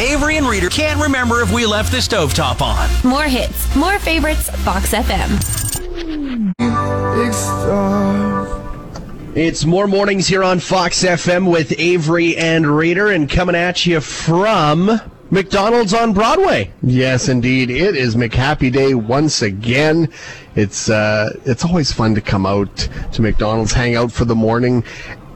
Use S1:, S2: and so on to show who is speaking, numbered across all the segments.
S1: Avery and Reader can't remember if we left the stovetop on.
S2: More hits, more favorites, Fox FM.
S3: It's more mornings here on Fox FM with Avery and Reader, and coming at you from McDonald's on Broadway.
S4: Yes, indeed. It is McHappy Day once again. It's uh, it's always fun to come out to McDonald's, hang out for the morning,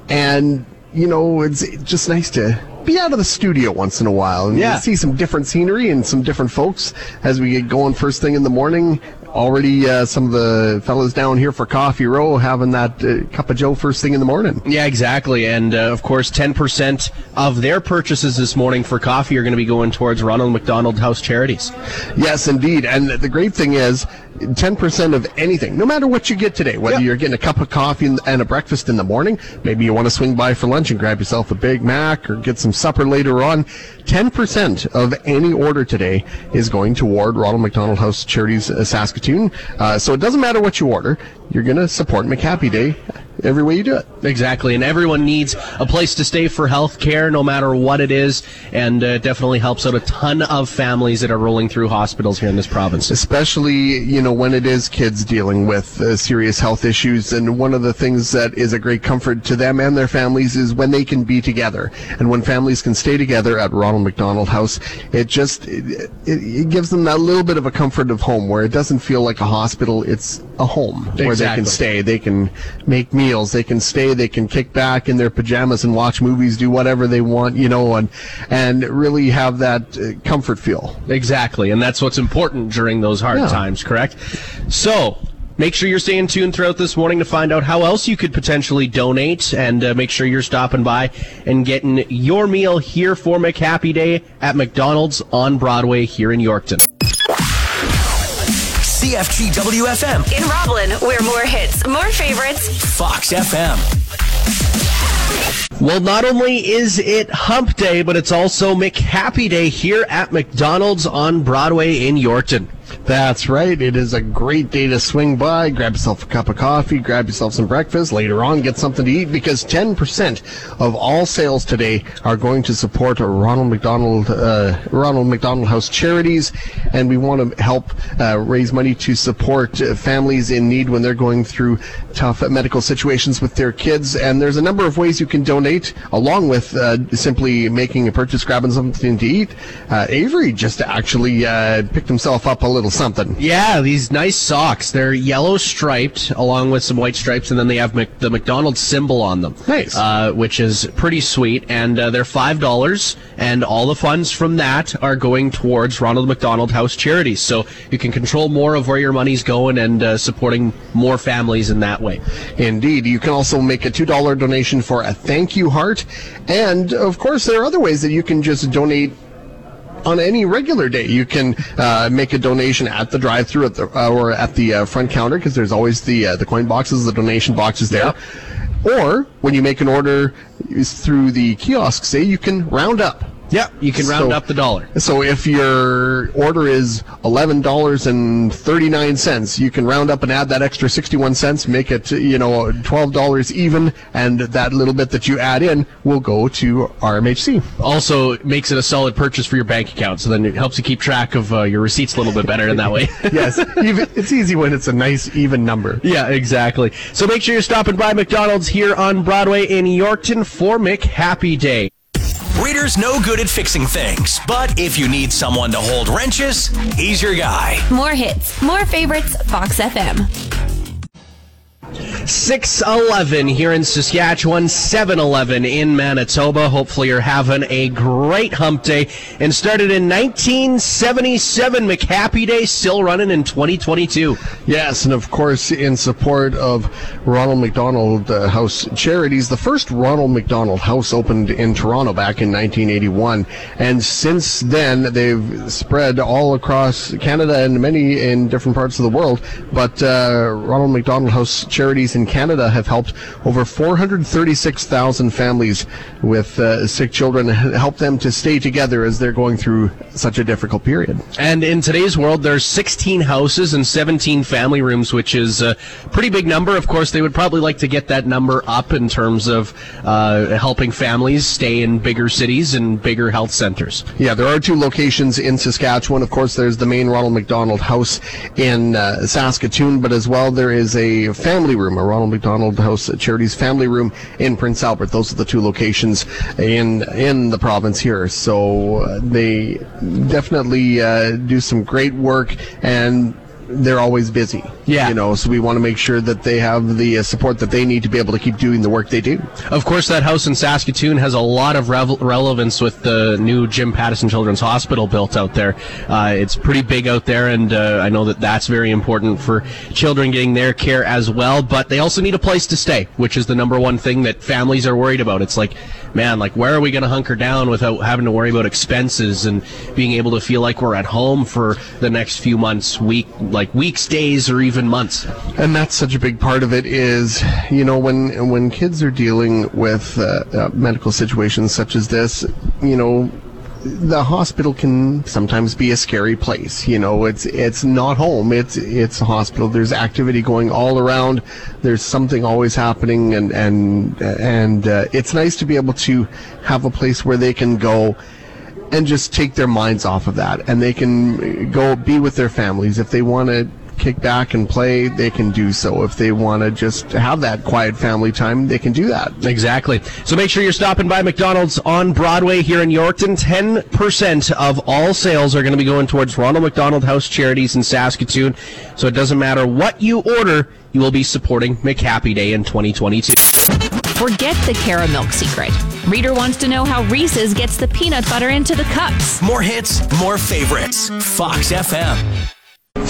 S4: and you know it's just nice to be out of the studio once in a while and
S3: Yeah.
S4: see some different scenery and some different folks as we get going first thing in the morning. Already, uh, some of the fellas down here for Coffee Row having that uh, cup of Joe first thing in the morning.
S3: Yeah, exactly. And uh, of course, 10% of their purchases this morning for coffee are going to be going towards Ronald McDonald House Charities.
S4: Yes, indeed. And the great thing is, 10% of anything, no matter what you get today, whether
S3: Yep.
S4: you're getting a cup of coffee and- a breakfast in the morning, maybe you want to swing by for lunch and grab yourself a Big Mac or get some supper later on, 10% of any order today is going toward Ronald McDonald House Charities uh, Saskatoon. Uh, so it doesn't matter what you order, you're going to support McHappy Day every way you do it.
S3: Exactly. And everyone needs a place to stay for health care, no matter what it is. And uh, it definitely helps out a ton of families that are rolling through hospitals here in this province.
S4: especially you know when it is kids dealing with uh, serious health issues and one of the things that is a great comfort to them and their families is when they can be together and when families can stay together at Ronald McDonald House it just it, it, gives them that little bit of a comfort of home where it doesn't feel like a hospital it's a home where they can stay they can make meals they can stay they can kick back in their pajamas and watch movies do whatever they want you know and and really have that uh, comfort feel
S3: Exactly, and that's what's important during those hard
S4: Yeah.
S3: times, correct? So, make sure you're staying tuned throughout this morning to find out how else you could potentially donate, and uh, make sure you're stopping by and getting your meal here for McHappy Day at McDonald's on Broadway here in Yorkton.
S1: CFG WFM,
S2: In Roblin, where more hits, more favorites,
S1: Fox FM.
S3: Well, not only is it Hump Day, but it's also McHappy Day here at McDonald's on Broadway in Yorkton.
S4: That's right. It is a great day to swing by, grab yourself a cup of coffee, grab yourself some breakfast, later on get something to eat because 10% of all sales today are going to support Ronald McDonald, uh, Ronald McDonald House charities. And we want to help uh, raise money to support uh, families in need when they're going through tough medical situations with their kids. And there's a number of ways you can donate along with uh, simply making a purchase, grabbing something to eat. Uh, Avery just actually uh, picked himself up a little something.
S3: Yeah, these nice socks. They're yellow striped along with some white stripes, and then they have Mc- the McDonald's symbol on them.
S4: Nice.
S3: Uh, which is pretty sweet. And uh, they're $5, and all the funds from that are going towards Ronald McDonald House Charities. So you can control more of where your money's going and uh, supporting more families in that way.
S4: Indeed. You can also make a $2 donation for a thank you heart. And of course, there are other ways that you can just donate on any regular day. You can uh, make a donation at the drive-through at the, uh, or at the uh, front counter because there's always the uh, the coin boxes, the donation boxes there. Or when you make an order through the kiosk, say you can round up.
S3: Yeah, you can round
S4: So-
S3: up the dollar.
S4: So if your order is eleven dollars and thirty nine cents, you can round up and add that extra sixty one cents, make it you know twelve dollars even, and that little bit that you add in will go to RMHC.
S3: Also makes it a solid purchase for your bank account, so then it helps you keep track of uh, your receipts a little bit better in that way.
S4: yes, even, it's easy when it's a nice even number.
S3: Yeah, exactly. So make sure you're stopping by McDonald's here on Broadway in Yorkton for McHappy Day.
S1: Reader's no good at fixing things, but if you need someone to hold wrenches, he's your guy.
S2: more hits, more favorites, Fox FM.
S3: 611 here in Saskatchewan, 711 in Manitoba. Hopefully, you're having a great hump day. And started in 1977, McHappy Day, still running in 2022.
S4: Yes, and of course, in support of Ronald McDonald uh, House Charities, the first Ronald McDonald House opened in Toronto back in 1981. And since then, they've spread all across Canada and many in different parts of the world. But uh, Ronald McDonald House Charities in Canada have helped over 436,000 families with uh, sick children, help them to stay together as they're going through such a difficult period.
S3: And in today's world, there's 16 houses and 17 family rooms, which is a pretty big number. Of course, they would probably like to get that number up in terms of uh, helping families stay in bigger cities and bigger health centers.
S4: Yeah, there are two locations in Saskatchewan. Of course, there's the main Ronald McDonald House in uh, Saskatoon, but as well there is a family room, a Ronald McDonald House Charities family room in Prince Albert. Those are the two locations in in the province here. So uh, they definitely uh, do some great work and they're always busy.
S3: Yeah.
S4: You know, so we want to make sure that they have the uh, support that they need to be able to keep doing the work they do.
S3: Of course, that house in Saskatoon has a lot of revel- relevance with the new Jim Pattison Children's Hospital built out there. Uh, it's pretty big out there, and uh, I know that that's very important for children getting their care as well. But they also need a place to stay, which is the number one thing that families are worried about. It's like, man, like where are we going to hunker down without having to worry about expenses and being able to feel like we're at home for the next few months, week, like weeks, days, or even months.
S4: And that's such a big part of it is, you know, when when kids are dealing with uh, uh, medical situations such as this, you know, the hospital can sometimes be a scary place. You know, it's it's not home. It's it's a hospital. There's activity going all around. There's something always happening, and and and uh, it's nice to be able to have a place where they can go and just take their minds off of that, and they can go be with their families if they want to kick back and play, they can do so. If they want to just have that quiet family time, they can do that.
S3: Exactly. So make sure you're stopping by McDonald's on Broadway here in Yorkton. 10% of all sales are going to be going towards Ronald McDonald House Charities in Saskatoon. So it doesn't matter what you order, you will be supporting McHappy Day in 2022.
S2: Forget the caramel secret. Reader wants to know how Reese's gets the peanut butter into the cups.
S1: More hits, more favorites. Fox FM.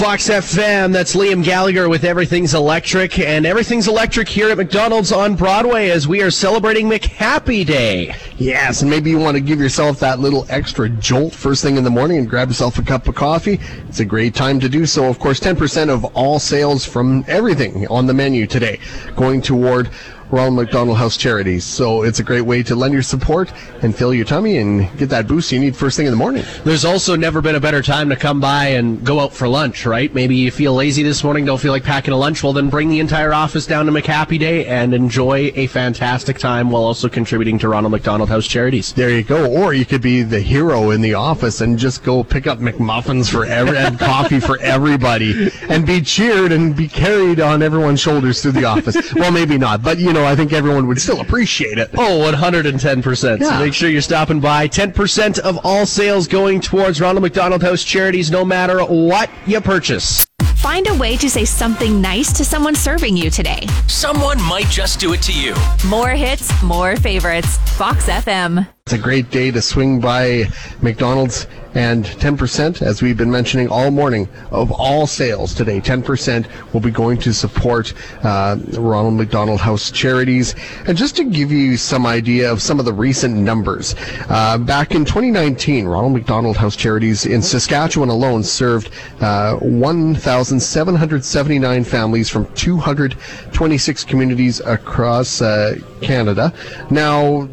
S3: Fox FM, that's Liam Gallagher with Everything's Electric, and Everything's Electric here at McDonald's on Broadway as we are celebrating McHappy Day.
S4: Yes, and maybe you want to give yourself that little extra jolt first thing in the morning and grab yourself a cup of coffee. It's a great time to do so. Of course, 10% of all sales from everything on the menu today going toward Ronald McDonald House Charities. So it's a great way to lend your support and fill your tummy and get that boost you need first thing in the morning.
S3: There's also never been a better time to come by and go out for lunch, right? Maybe you feel lazy this morning, don't feel like packing a lunch. Well, then bring the entire office down to McHappy Day and enjoy a fantastic time while also contributing to Ronald McDonald House Charities.
S4: There you go. Or you could be the hero in the office and just go pick up McMuffins for every and coffee for everybody and be cheered and be carried on everyone's shoulders through the office. Well, maybe not, but you know, I think everyone would still appreciate it.
S3: Oh, 110%.
S4: Yeah.
S3: So make sure you're stopping by. 10% of all sales going towards Ronald McDonald House Charities no matter what you purchase.
S2: Find a way to say something nice to someone serving you today.
S1: Someone might just do it to you.
S2: More hits, more favorites. Fox FM.
S4: It's a great day to swing by McDonald's and 10%, as we've been mentioning all morning, of all sales today, 10% will be going to support uh, Ronald McDonald House charities. And just to give you some idea of some of the recent numbers, uh, back in 2019, Ronald McDonald House charities in Saskatchewan alone served uh, 1,779 families from 226 communities across uh, Canada. Now,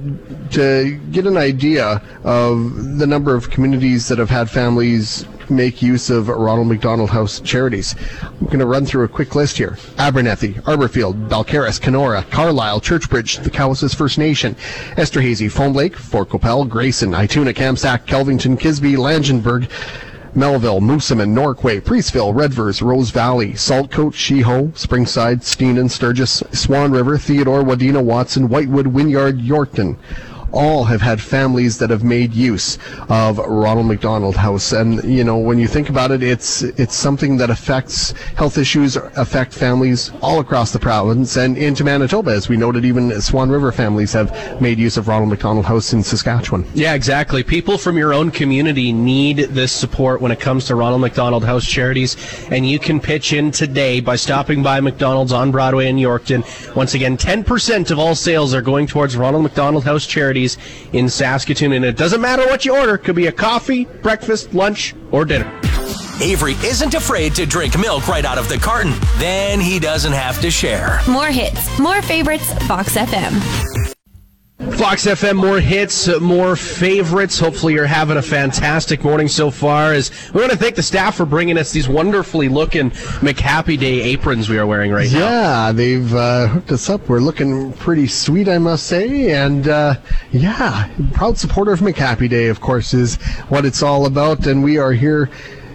S4: to get an idea of the number of communities that have had families make use of Ronald McDonald House charities. I'm going to run through a quick list here. Abernethy, Arborfield, Balcarres, Canora, Carlyle, Churchbridge, the Cowessess First Nation, Esterhazy, Foam Lake, Fort Qu'Appelle, Grayson, Ituna, Kamsack, Kelvington, Kisbey, Langenburg, Melville, Moosomin, Norquay, Preeceville, Redvers, Rose Valley, Saltcoat, Sheho, Springside, Stenen, Sturgis, Swan River, Theodore, Wadena, Watson, Whitewood, Wynyard, Yorkton. All have had families that have made use of Ronald McDonald House. And, you know, when you think about it, it's, it's something that affects health issues, affect families all across the province and into Manitoba. As we noted, even Swan River families have made use of Ronald McDonald House in Saskatchewan.
S3: Yeah, exactly. People from your own community need this support when it comes to Ronald McDonald House charities, and you can pitch in today by stopping by McDonald's on Broadway in Yorkton. Once again, 10% of all sales are going towards Ronald McDonald House charities in Saskatoon, and it doesn't matter what you order. It could be a coffee, breakfast, lunch, or dinner.
S1: Avery isn't afraid to drink milk right out of the carton. Then he doesn't have to share.
S5: More hits, more favorites, Fox FM.
S3: Fox FM, more hits, more favorites. Hopefully, you're having a fantastic morning so far. As we want to thank the staff for bringing us these wonderfully looking McHappy Day aprons we are wearing right now.
S4: Yeah, they've uh, hooked us up. We're looking pretty sweet, I must say. And uh, yeah, proud supporter of McHappy Day, of course, is what it's all about. And we are here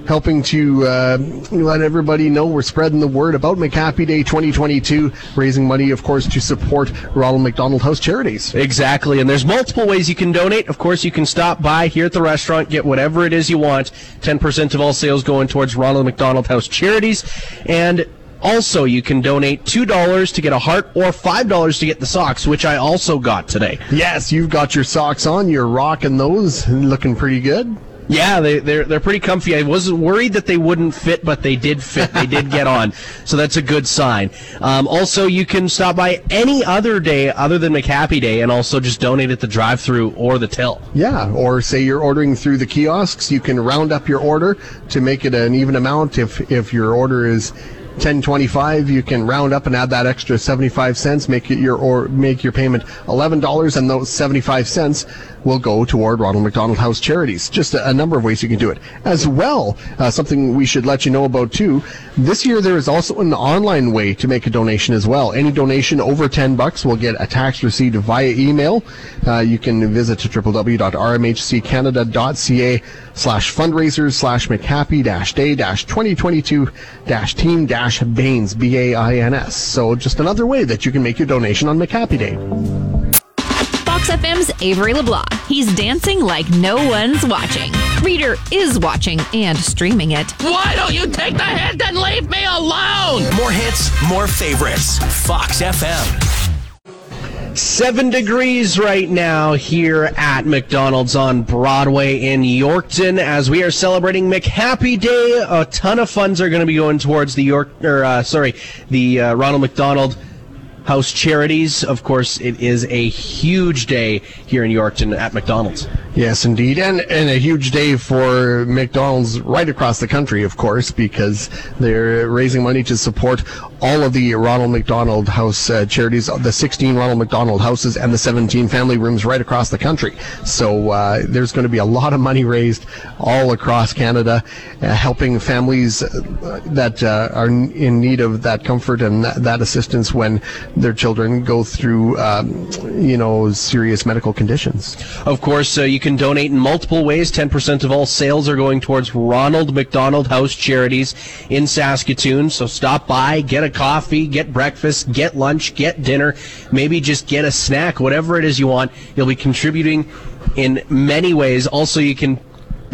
S4: helping to uh, let everybody know we're spreading the word about McHappy Day 2022, raising money, of course, to support Ronald McDonald House charities.
S3: Exactly, and there's multiple ways you can donate. Of course, you can stop by here at the restaurant, get whatever it is you want. 10% of all sales going towards Ronald McDonald House charities. And also, you can donate $2 to get a heart or $5 to get the socks, which I also got today.
S4: Yes, you've got your socks on. You're rocking those, looking pretty good.
S3: Yeah, they, they're they're pretty comfy. I was worried that they wouldn't fit, but they did fit. They did get on, so that's a good sign. Um, also, you can stop by any other day other than McHappy Day, and also just donate at the drive-through or the till.
S4: Yeah, or say you're ordering through the kiosks, you can round up your order to make it an even amount. If if your order is 1025 you can round up and add that extra 75 cents make it your or make your payment $11 and those 75 cents will go toward Ronald McDonald House charities. Just a, a number of ways you can do it. As well uh, something we should let you know about too this year there is also an online way to make a donation as well. Any donation over 10 bucks will get a tax receipt via email. Uh, you can visit www.rmhccanada.ca slash fundraisers slash mchappy dash day dash 2022 dash team dash bains b-a-i-n-s so just another way that you can make your donation on mchappy day
S2: Fox FM's Avery LeBlanc. He's dancing like no one's watching. Reader is watching and streaming it.
S6: Why don't you take the hint and leave me alone?
S1: More hits, more favorites. Fox FM.
S3: Seven degrees right now here at McDonald's on Broadway in Yorkton as we are celebrating McHappy Day. A ton of funds are going to be going towards the York, or uh, sorry, the uh, Ronald McDonald House charities. Of course, it is a huge day here in Yorkton at McDonald's.
S4: Yes, indeed, and and a huge day for McDonald's right across the country, of course, because they're raising money to support all of the Ronald McDonald House uh, charities, the 16 Ronald McDonald houses, and the 17 family rooms right across the country. So uh, there's going to be a lot of money raised all across Canada, uh, helping families uh, that uh, are in need of that comfort and that, that assistance when their children go through, um, you know, serious medical conditions.
S3: Of course, uh, you can donate in multiple ways. 10% of all sales are going towards Ronald McDonald House charities in Saskatoon. So stop by, get a coffee, get breakfast, get lunch, get dinner, maybe just get a snack, whatever it is you want. You'll be contributing in many ways. Also, you can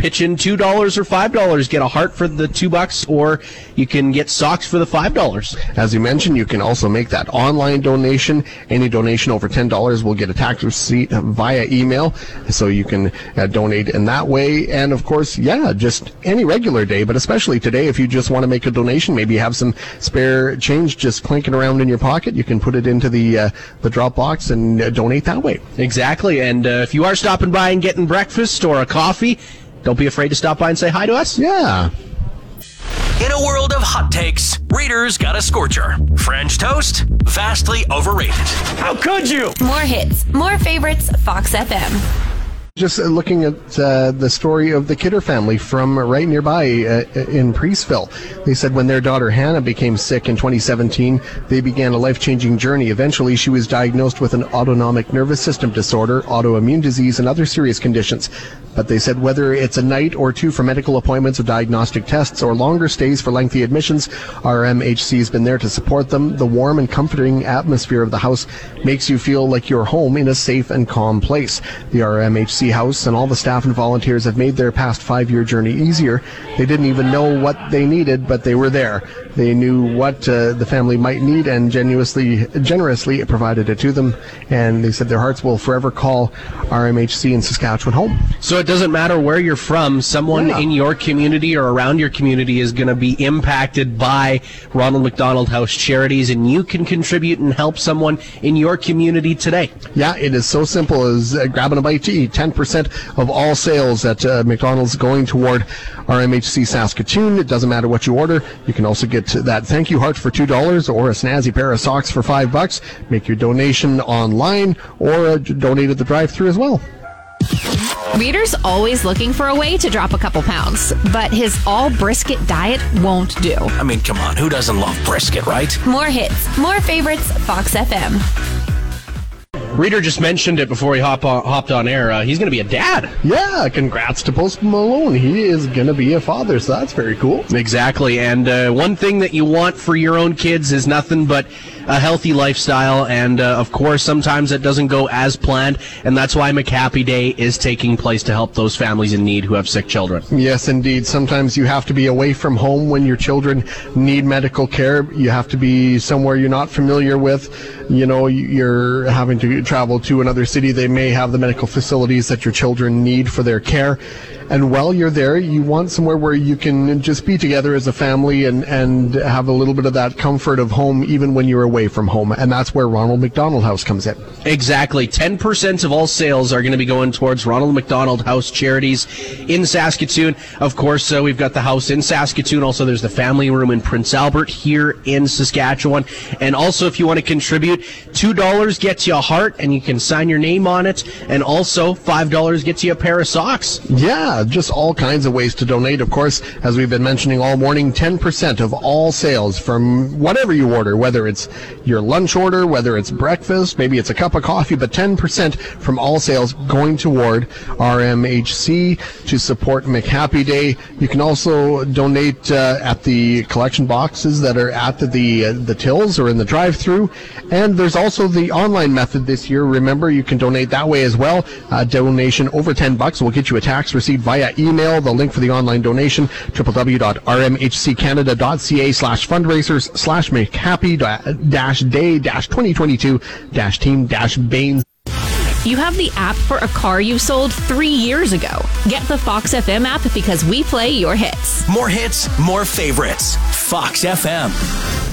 S3: pitch in two dollars or five dollars, get a heart for the two bucks, or you can get socks for the five dollars.
S4: As you mentioned, you can also make that online donation. Any donation over ten dollars will get a tax receipt via email, so you can uh, donate in that way. And of course, yeah, just any regular day, but especially today, if you just want to make a donation, maybe you have some spare change just clinking around in your pocket, you can put it into the uh, the drop box and uh, donate that way.
S3: Exactly. And uh, if you are stopping by and getting breakfast or a coffee, don't be afraid to stop by and say hi to us.
S4: Yeah.
S1: In a world of hot takes, Reader's got a scorcher. French toast, vastly overrated.
S6: How could you?
S5: More hits, more favorites, Fox FM.
S4: Just uh, looking at uh, the story of the Kidder family from right nearby uh, in Preeceville. They said when their daughter Hannah became sick in 2017, they began a life changing journey. Eventually, she was diagnosed with an autonomic nervous system disorder, autoimmune disease, and other serious conditions. But they said whether it's a night or two for medical appointments or diagnostic tests or longer stays for lengthy admissions, RMHC has been there to support them. The warm and comforting atmosphere of the house makes you feel like you're home in a safe and calm place. The RMHC house and all the staff and volunteers have made their past five year journey easier. They didn't even know what they needed, but they were there. They knew what uh, the family might need and genuinely, generously provided it to them. And they said their hearts will forever call RMHC in Saskatchewan home.
S3: So it doesn't matter where you're from, someone
S4: Yeah.
S3: in your community or around your community is going to be impacted by Ronald McDonald House Charities, and you can contribute and help someone in your community today.
S4: Yeah, it is so simple as uh, grabbing a bite to eat. 10% of all sales at uh, McDonald's going toward RMHC Saskatoon. It doesn't matter what you order. You can also get that thank you heart for $2 or a snazzy pair of socks for 5 bucks. Make your donation online or uh, donate at the drive-through as well.
S2: Reader's always looking for a way to drop a couple pounds, but his all brisket diet won't do.
S1: I mean, come on, who doesn't love brisket, right?
S5: More hits, more favorites, Fox FM.
S3: Reader just mentioned it before he hop on, hopped on air. Uh, he's going to be a dad.
S4: Yeah, congrats to Post Malone. He is going to be a father, so that's very cool.
S3: Exactly. And uh, one thing that you want for your own kids is nothing but a healthy lifestyle. And uh, of course, sometimes it doesn't go as planned. And that's why McHappy Day is taking place to help those families in need who have sick children.
S4: Yes, indeed. Sometimes you have to be away from home when your children need medical care. You have to be somewhere you're not familiar with. You know, you're having to travel to another city. They may have the medical facilities that your children need for their care. And while you're there, you want somewhere where you can just be together as a family and, and have a little bit of that comfort of home even when you're away from home. And that's where Ronald McDonald House comes in.
S3: Exactly. 10% of all sales are going to be going towards Ronald McDonald House charities in Saskatoon. Of course, uh, we've got the house in Saskatoon. Also, there's the family room in Prince Albert here in Saskatchewan. And also, if you want to contribute, $2 gets you a heart and you can sign your name on it. And also, $5 gets you a pair of socks.
S4: Yeah, just all kinds of ways to donate. Of course, as we've been mentioning all morning, 10% of all sales from whatever you order, whether it's your lunch order, whether it's breakfast, maybe it's a cup of coffee, but 10% from all sales going toward RMHC to support McHappy Day. You can also donate uh, at the collection boxes that are at the the, uh, the tills or in the drive-through. And there's also the online method this year. Remember, you can donate that way as well. A donation over 10 bucks will get you a tax receipt via email. The link for the online donation, www.rmhccanada.ca slash fundraisers slash mchappy dash day dash 2022 dash team dash bains.
S2: You have the app for a car you sold three years ago. Get the Fox FM app because we play your hits.
S1: More hits, more favorites. Fox FM.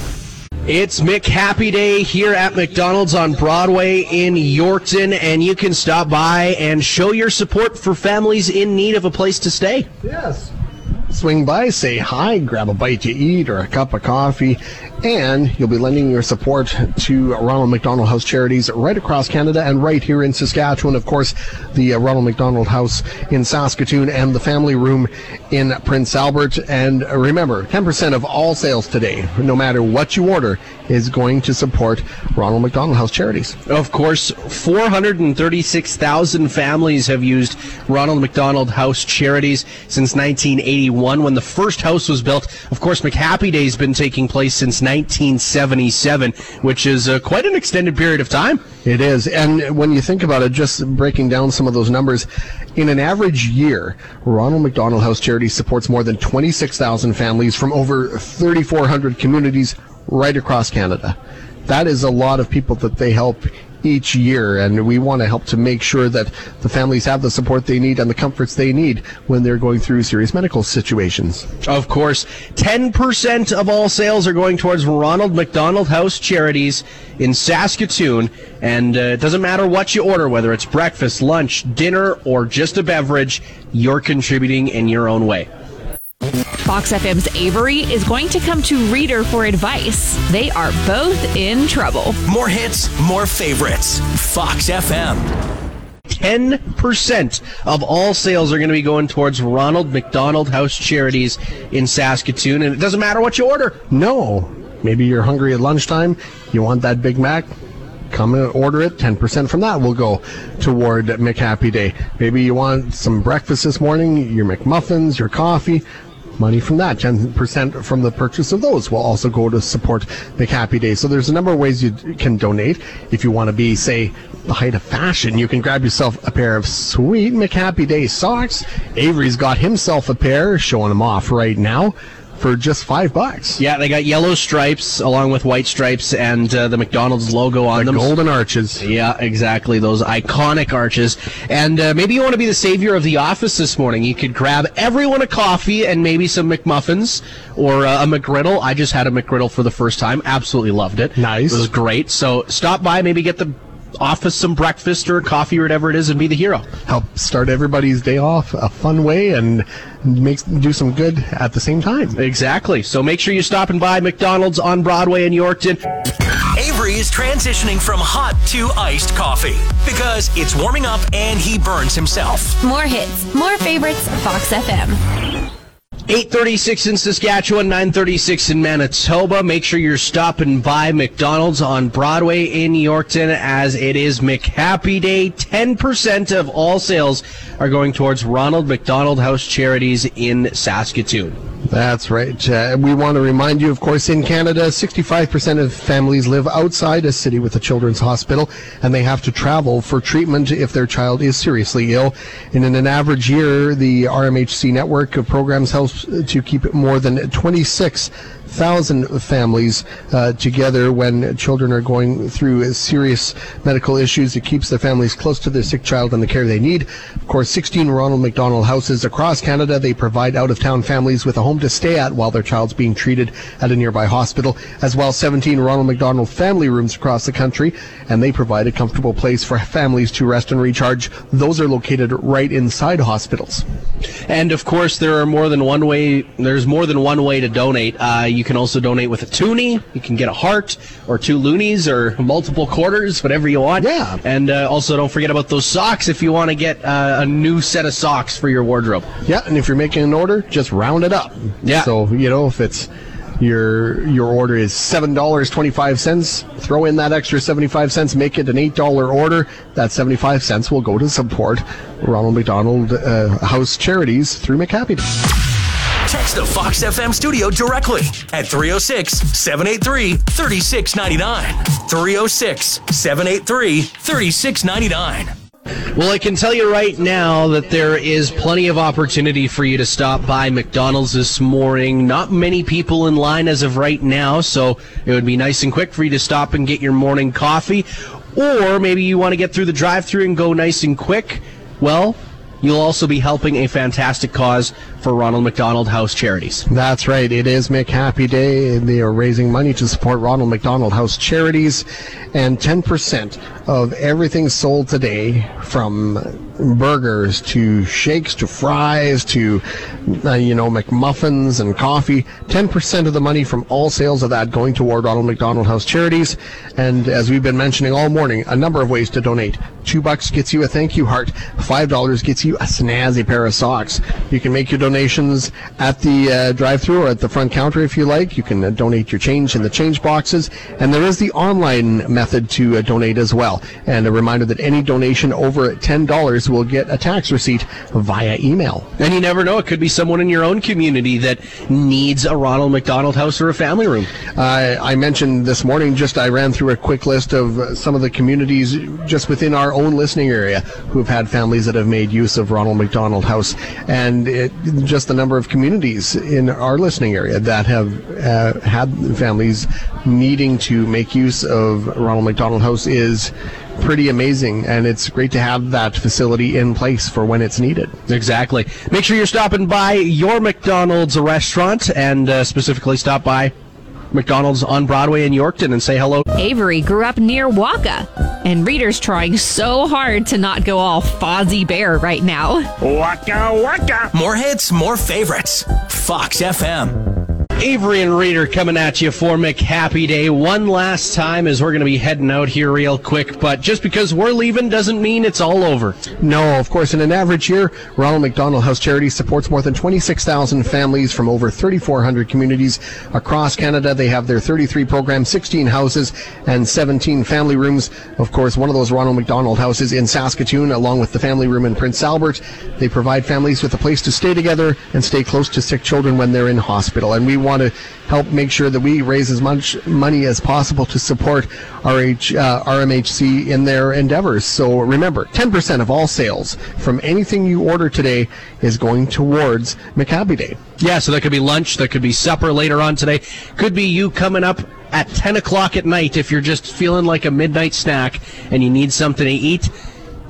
S3: It's McHappy Day here at McDonald's on Broadway in Yorkton, and you can stop by and show your support for families in need of a place to stay.
S4: Yes. Swing by, say hi, grab a bite to eat or a cup of coffee, and you'll be lending your support to Ronald McDonald House charities right across Canada and right here in Saskatchewan. Of course, the uh, Ronald McDonald House in Saskatoon and the Family Room in Prince Albert. And remember, 10% of all sales today, no matter what you order, is going to support Ronald McDonald House charities.
S3: Of course, 436,000 families have used Ronald McDonald House charities since 1981 when the first house was built. Of course, McHappy Day's been taking place since 1977, which is uh, quite an extended period of time.
S4: It is. And when you think about it, just breaking down some of those numbers, in an average year, Ronald McDonald House Charity supports more than 26,000 families from over 3,400 communities right across Canada. That is a lot of people that they help each year, and we want to help to make sure that the families have the support they need and the comforts they need when they're going through serious medical situations.
S3: Of course, 10% of all sales are going towards Ronald McDonald House charities in Saskatoon. And uh, it doesn't matter what you order, whether it's breakfast, lunch, dinner, or just a beverage, you're contributing in your own way.
S2: Fox FM's Avery is going to come to Reader for advice. They are both in trouble.
S1: More hits, more favorites. Fox FM.
S3: 10% of all sales are going to be going towards Ronald McDonald House Charities in Saskatoon. And it doesn't matter what you order.
S4: No. Maybe you're hungry at lunchtime, you want that Big Mac, come and order it. 10% from that will go toward McHappy Day. Maybe you want some breakfast this morning, your McMuffins, your coffee. Money from that, 10% from the purchase of those will also go to support McHappy Day. So there's a number of ways you can donate. If you want to be, say, the height of fashion, you can grab yourself a pair of sweet McHappy Day socks. Avery's got himself a pair, showing them off right now for just five bucks.
S3: Yeah, they got yellow stripes along with white stripes and uh, the McDonald's logo on
S4: The
S3: them.
S4: golden arches.
S3: Yeah, exactly. Those iconic arches. And uh, maybe you want to be the savior of the office this morning. You could grab everyone a coffee and maybe some McMuffins or uh, a McGriddle. I just had a McGriddle for the first time. Absolutely loved it.
S4: Nice.
S3: It was great. So stop by, maybe get the office some breakfast or coffee or whatever it is and be the hero.
S4: Help start everybody's day off a fun way and makes do some good at the same time.
S3: Exactly. So make sure you're stopping by McDonald's on Broadway in Yorkton.
S1: Avery is transitioning from hot to iced coffee because it's warming up and he burns himself.
S5: More hits, more favorites, Fox FM.
S3: 836 in Saskatchewan, 936 in Manitoba. Make sure you're stopping by McDonald's on Broadway in Yorkton as it is McHappy Day. 10% of all sales are going towards Ronald McDonald House Charities in Saskatoon.
S4: That's right. We want to remind you, of course, in Canada, 65% of families live outside a city with a children's hospital, and they have to travel for treatment if their child is seriously ill. And in an average year, the RMHC network of programs helps to keep more than 26 thousand families uh, together when children are going through serious medical issues. It keeps the families close to their sick child and the care they need. Of course, 16 Ronald McDonald houses across Canada. They provide out-of-town families with a home to stay at while their child's being treated at a nearby hospital, as well 17 Ronald McDonald family rooms across the country, and they provide a comfortable place for families to rest and recharge. Those are located right inside hospitals.
S3: And of course, there are more than one way. There's more than one way to donate. Uh, you can also donate with a toonie. You can get a heart or two loonies or multiple quarters, whatever you want.
S4: Yeah.
S3: And uh, also, don't forget about those socks if you want to get uh, a new set of socks for your wardrobe.
S4: Yeah, and if you're making an order, just round it up.
S3: Yeah.
S4: So you know if it's your your order is seven dollars twenty five cents, throw in that extra seventy five cents, make it an eight dollar order. That seventy five cents will go to support Ronald McDonald uh, House Charities through McHappy.
S1: Text the Fox FM studio directly at 306 783 3699. 306 783 3699.
S3: Well, I can tell you right now that there is plenty of opportunity for you to stop by McDonald's this morning. Not many people in line as of right now, so it would be nice and quick for you to stop and get your morning coffee. Or maybe you want to get through the drive through and go nice and quick. Well, you'll also be helping a fantastic cause for Ronald McDonald House Charities.
S4: That's right. It is McHappy Day. and They are raising money to support Ronald McDonald House Charities, and 10% of everything sold today, from burgers to shakes to fries to, uh, you know, McMuffins and coffee, 10% of the money from all sales of that going toward Ronald McDonald House Charities. And as we've been mentioning all morning, a number of ways to donate. Two bucks gets you a thank you heart. Five dollars gets you a snazzy pair of socks. You can make your donations at the uh, drive-through or at the front counter if you like. You can uh, donate your change in the change boxes, and there is the online method to uh, donate as well. And a reminder that any donation over ten dollars will get a tax receipt via email.
S3: And you never know, it could be someone in your own community that needs a Ronald McDonald House or a family room.
S4: Uh, I mentioned this morning, just I ran through a quick list of uh, some of the communities just within our own listening area who have had families that have made use of Ronald McDonald House, and it, just the number of communities in our listening area that have uh, had families needing to make use of Ronald McDonald House is pretty amazing, and it's great to have that facility in place for when it's needed.
S3: Exactly. Make sure you're stopping by your McDonald's restaurant and uh, specifically stop by McDonald's on Broadway in Yorkton and say hello.
S2: Avery grew up near Wakaw, and Reader's trying so hard to not go all Fozzie Bear right now.
S6: Waka waka.
S1: More hits, more favorites. Fox FM.
S3: Avery and Reader coming at you for McHappy Day one last time as we're going to be heading out here real quick. But just because we're leaving doesn't mean it's all over.
S4: No, of course, in an average year, Ronald McDonald House Charity supports more than 26,000 families from over 3,400 communities across Canada. They have their 33 programs, 16 houses, and 17 family rooms. Of course, one of those Ronald McDonald houses in Saskatoon, along with the family room in Prince Albert. They provide families with a place to stay together and stay close to sick children when they're in hospital. And we want to help make sure that we raise as much money as possible to support RH, uh, RMHC in their endeavors. So remember, 10% of all sales from anything you order today is going towards McHappy Day.
S3: Yeah, so that could be lunch, that could be supper later on today, could be you coming up at 10 o'clock at night if you're just feeling like a midnight snack and you need something to eat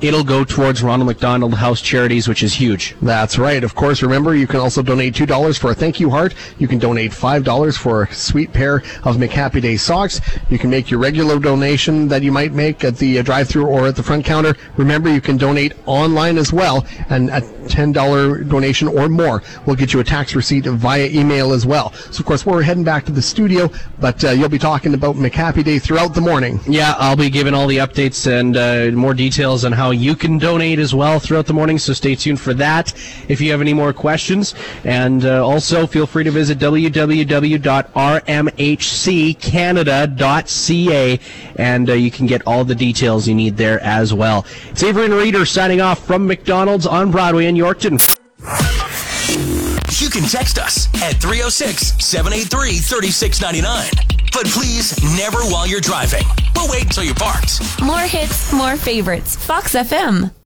S3: it'll go towards Ronald McDonald House Charities, which is huge.
S4: That's right. Of course, remember, you can also donate $2 for a thank you heart. You can donate $5 for a sweet pair of McHappy Day socks. You can make your regular donation that you might make at the uh, drive through or at the front counter. Remember, you can donate online as well, and a $10 donation or more will get you a tax receipt via email as well. So, of course, we're heading back to the studio, but uh, you'll be talking about McHappy Day throughout the morning.
S3: Yeah, I'll be giving all the updates and uh, more details on how you can donate as well throughout the morning, so stay tuned for that if you have any more questions. And uh, also, feel free to visit www.rmhccanada.ca and uh, you can get all the details you need there as well. It's Avery and Reader signing off from McDonald's on Broadway in Yorkton.
S1: You can text us at 306 783 3699. But please, never while you're driving. We'll wait until you're parked.
S5: More hits, more favorites. Fox FM.